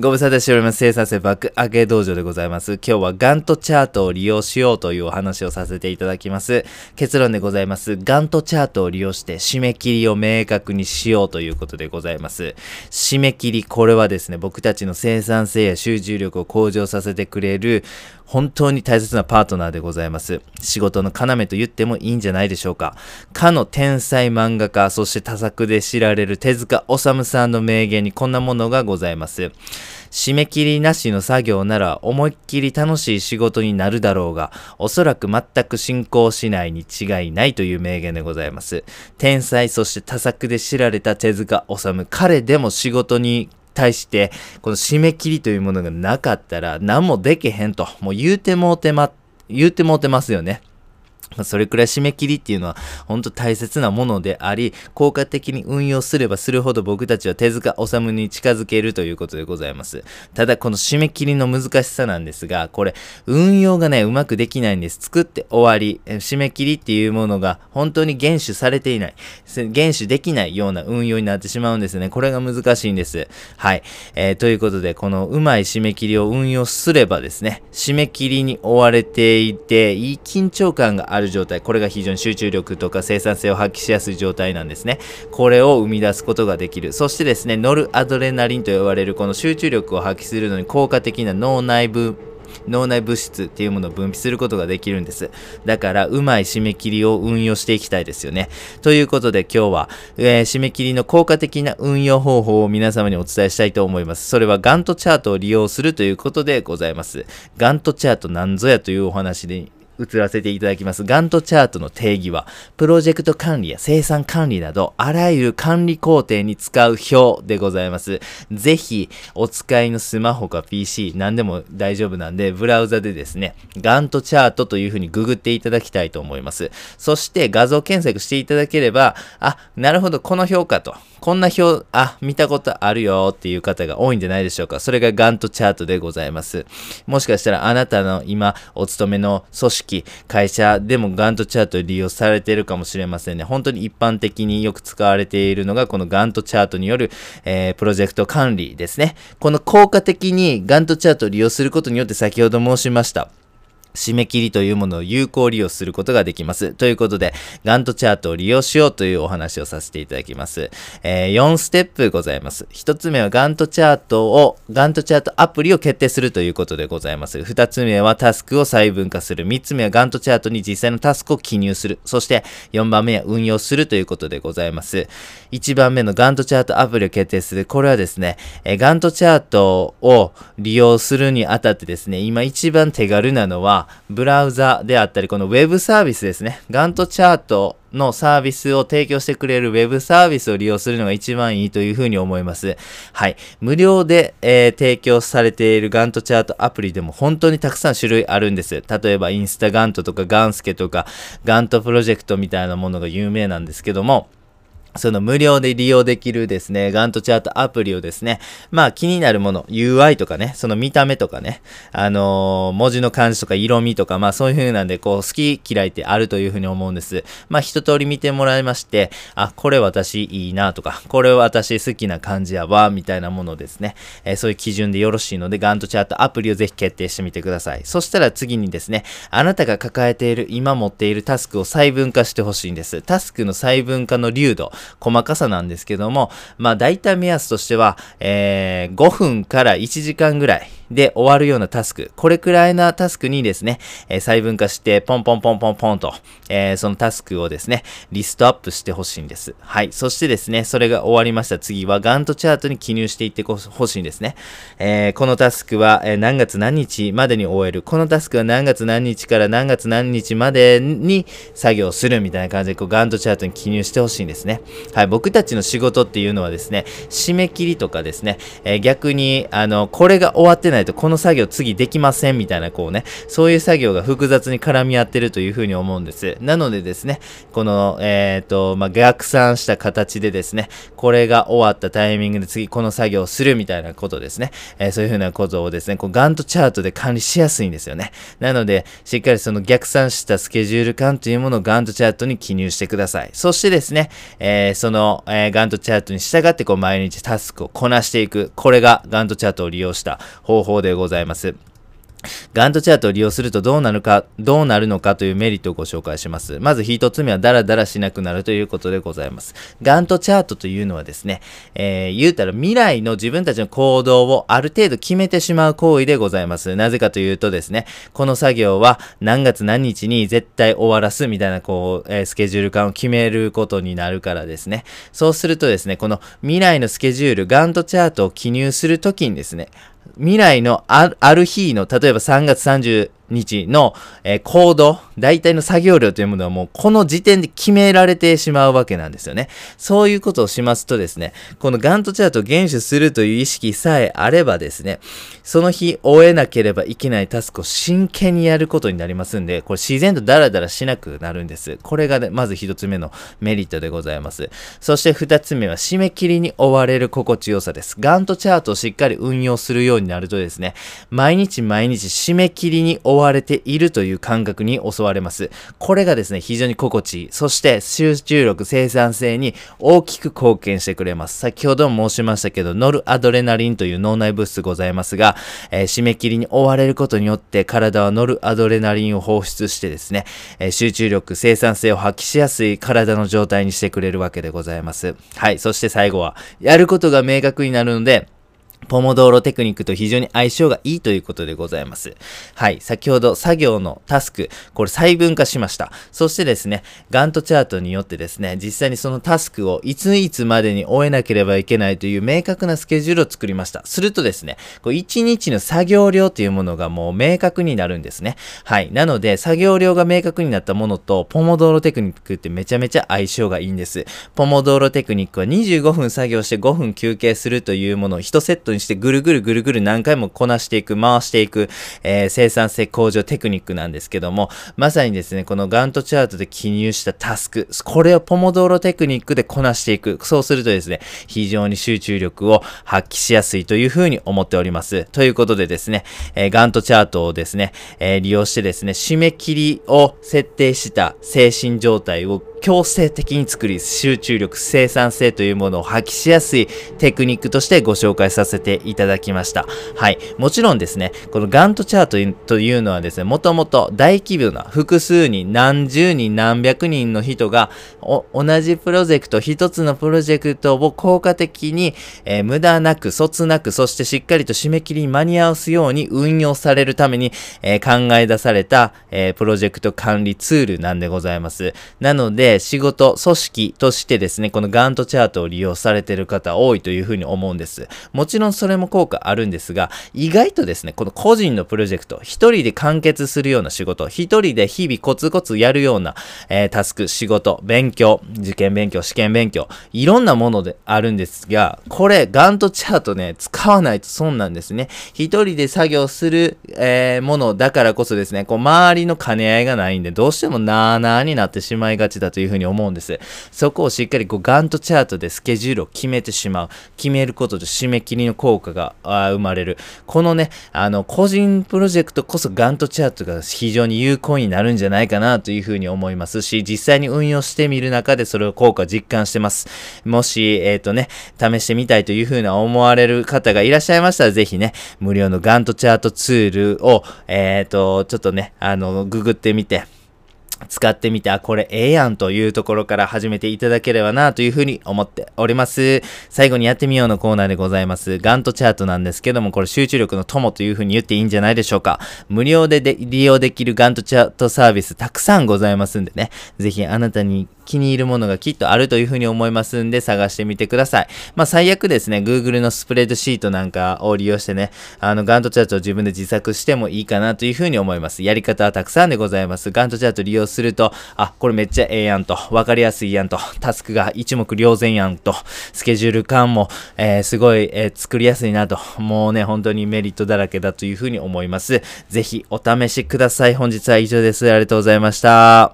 ご無沙汰しております。生産性爆上げ道場でございます。今日はガントチャートを利用しようというお話をさせていただきます。結論でございます。ガントチャートを利用して締め切りを明確にしようということでございます。締め切り、これはですね、僕たちの生産性や集中力を向上させてくれる本当に大切なパートナーでございます。仕事の要と言ってもいいんじゃないでしょうか。かの天才漫画家、そして多作で知られる手塚治虫さんの名言にこんなものがございます。締め切りなしの作業なら思いっきり楽しい仕事になるだろうが、おそらく全く進行しないに違いないという名言でございます。天才そして多作で知られた手塚治虫、彼でも仕事に対して、この締め切りというものがなかったら何もできへんと、もう言うてもうてま、言うてもうてますよね。まそれくらい締め切りっていうのは本当大切なものであり、効果的に運用すればするほど僕たちは手塚治虫に近づけるということでございます。ただこの締め切りの難しさなんですが、これ運用がね、うまくできないんです。作って終わり、締め切りっていうものが本当に厳守されていない、厳守できないような運用になってしまうんですね。これが難しいんです。はい。えー、ということで、このうまい締め切りを運用すればですね、締め切りに追われていて、いい緊張感があるある状態、これが非常に集中力とか生産性を発揮しやすい状態なんですね。これを生み出すことができる。そしてですね、ノルアドレナリンと呼ばれるこの集中力を発揮するのに効果的な脳内部脳内物質っていうものを分泌することができるんです。だから、うまい締め切りを運用していきたいですよね。ということで今日は、えー、締め切りの効果的な運用方法を皆様にお伝えしたいと思います。それはガントチャートを利用するということでございます。ガントチャートなんぞやというお話で移らせていただきます。ガントチャートの定義は、プロジェクト管理や生産管理など、あらゆる管理工程に使う表でございます。ぜひ、お使いのスマホか PC、何でも大丈夫なんで、ブラウザでですね、ガントチャートというふうにググっていただきたいと思います。そして画像検索していただければ、あ、なるほど、この評価と、こんな表、あ、見たことあるよっていう方が多いんじゃないでしょうか。それがガントチャートでございます。もしかしたらあなたの今お勤めの組織、き会社でもガントチャート利用されているかもしれませんね。本当に一般的によく使われているのがこのガントチャートによる、えー、プロジェクト管理ですね。この効果的にガントチャートを利用することによって先ほど申しました。締め切りというものを有効利用することができます。ということで、ガントチャートを利用しようというお話をさせていただきます。えー、4ステップございます。1つ目はガントチャートを、ガントチャートアプリを決定するということでございます。2つ目はタスクを細分化する。3つ目はガントチャートに実際のタスクを記入する。そして4番目は運用するということでございます。1番目のガントチャートアプリを決定する。これはですね、えー、ガントチャートを利用するにあたってですね、今一番手軽なのは、ブラウザであったり、このウェブサービスですね。ガントチャートのサービスを提供してくれるウェブサービスを利用するのが一番いいというふうに思います。はい。無料で、えー、提供されているガントチャートアプリでも本当にたくさん種類あるんです。例えばインスタガントとかガンスケとかガントプロジェクトみたいなものが有名なんですけども、その無料で利用できるですね、ガントチャートアプリをですね、まあ気になるもの、UI とかね、その見た目とかね、あのー、文字の感じとか色味とか、まあそういう風なんで、こう、好き嫌いってあるという風に思うんです。まあ一通り見てもらいまして、あ、これ私いいなとか、これ私好きな感じやわ、みたいなものですね、えー、そういう基準でよろしいので、ガントチャートアプリをぜひ決定してみてください。そしたら次にですね、あなたが抱えている、今持っているタスクを細分化してほしいんです。タスクの細分化の流度、細かさなんですけども、まあ大体目安としては、えー、5分から1時間ぐらいで終わるようなタスク、これくらいなタスクにですね、え、細分化して、ポンポンポンポンポンと、え、そのタスクをですね、リストアップしてほしいんです。はい。そしてですね、それが終わりました次は、ガントチャートに記入していってほしいんですね。え、このタスクは、え何月何日までに終える。このタスクは何月何日から何月何日までに作業するみたいな感じで、こう、ガントチャートに記入してほしいんですね。はい。僕たちの仕事っていうのはですね、締め切りとかですね、え逆に、あの、これが終わってないないとこの作業次できませんみたいなこうね、そういう作業が複雑に絡み合ってるというふうに思うんです。なのでですね、この、えっ、ー、と、まあ、逆算した形でですね、これが終わったタイミングで次この作業をするみたいなことですね。えー、そういうふうなことをですね、こうガントチャートで管理しやすいんですよね。なので、しっかりその逆算したスケジュール感というものをガントチャートに記入してください。そしてですね、えー、その、え、ガントチャートに従ってこう毎日タスクをこなしていく。これがガントチャートを利用した方法でございます。ガントチャートを利用するとどうなるか、どうなるのかというメリットをご紹介します。まず一つ目はダラダラしなくなるということでございます。ガントチャートというのはですね、えー、言うたら未来の自分たちの行動をある程度決めてしまう行為でございます。なぜかというとですね、この作業は何月何日に絶対終わらすみたいなこう、えー、スケジュール感を決めることになるからですね。そうするとですね、この未来のスケジュール、ガントチャートを記入するときにですね、未来のある日の、例えば3月30日の、えー、コード、大体の作業量というものはもうこの時点で決められてしまうわけなんですよね。そういうことをしますとですね、このガントチャートを厳守するという意識さえあればですね、その日終えなければいけないタスクを真剣にやることになりますんで、これ自然とダラダラしなくなるんです。これが、ね、まず一つ目のメリットでございます。そして二つ目は締め切りに追われる心地よさです。ガントチャートをしっかり運用するようになるとですね、毎日毎日締め切りに追われるわれているという感覚に襲われます。これがですね、非常に心地いい。そして集中力、生産性に大きく貢献してくれます。先ほども申しましたけど、ノルアドレナリンという脳内物質ございますが、えー、締め切りに追われることによって体はノルアドレナリンを放出してですね、えー、集中力、生産性を発揮しやすい体の状態にしてくれるわけでございます。はい。そして最後は、やることが明確になるので、ポモドーロテクニックと非常に相性がいいということでございます。はい。先ほど作業のタスク、これ細分化しました。そしてですね、ガントチャートによってですね、実際にそのタスクをいついつまでに終えなければいけないという明確なスケジュールを作りました。するとですね、こう1日の作業量というものがもう明確になるんですね。はい。なので、作業量が明確になったものと、ポモドーロテクニックってめちゃめちゃ相性がいいんです。ポモドーロテクニックは25分作業して5分休憩するというものを1セットにしてぐるぐるぐるぐる何回もこなしていく、回していく、えー、生産性向上テクニックなんですけども、まさにですね、このガントチャートで記入したタスク、これをポモドーロテクニックでこなしていく。そうするとですね、非常に集中力を発揮しやすいというふうに思っております。ということでですね、えー、ガントチャートをですね、えー、利用してですね、締め切りを設定した精神状態を強制的に作り、集中力、生産性というものを発揮しやすいテクニックとしてご紹介させていただきました。はい。もちろんですね、このガントチャートというのはですね、もともと大規模な複数人、何十人、何百人の人が、同じプロジェクト、一つのプロジェクトを効果的に、えー、無駄なく、そつなく、そしてしっかりと締め切りに間に合わすように運用されるために、えー、考え出された、えー、プロジェクト管理ツールなんでございます。なので、仕事、組織としてですね、このガントチャートを利用されている方多いというふうに思うんです。もちろんそれも効果あるんですが、意外とですね、この個人のプロジェクト、一人で完結するような仕事、一人で日々コツコツやるような、えー、タスク、仕事、勉強、受験勉強、試験勉強、いろんなものであるんですが、これ、ガントチャートね、使わないと損なんですね。一人で作業する、えー、ものだからこそですね、こう、周りの兼ね合いがないんで、どうしてもなーなーになってしまいがちだとというふうに思うんです。そこをしっかりこうガントチャートでスケジュールを決めてしまう。決めることで締め切りの効果が生まれる。このね、あの、個人プロジェクトこそガントチャートが非常に有効になるんじゃないかなというふうに思いますし、実際に運用してみる中でそれを効果実感してます。もし、えっ、ー、とね、試してみたいというふうな思われる方がいらっしゃいましたら、ぜひね、無料のガントチャートツールを、えっ、ー、と、ちょっとね、あの、ググってみて、使ってみて、あ、これええやんというところから始めていただければなというふうに思っております。最後にやってみようのコーナーでございます。ガントチャートなんですけども、これ集中力の友というふうに言っていいんじゃないでしょうか。無料でで利用できるガントチャートサービスたくさんございますんでね、ぜひあなたに気に入るものがきっとあるというふうに思いますんで探してみてください。まあ最悪ですね、Google のスプレッドシートなんかを利用してね、あの、ガントチャートを自分で自作してもいいかなというふうに思います。やり方はたくさんでございます。ガントチャート利用すると、あ、これめっちゃええやんと、わかりやすいやんと、タスクが一目瞭然やんと、スケジュール感も、えー、すごい、えー、作りやすいなと、もうね、本当にメリットだらけだというふうに思います。ぜひお試しください。本日は以上です。ありがとうございました。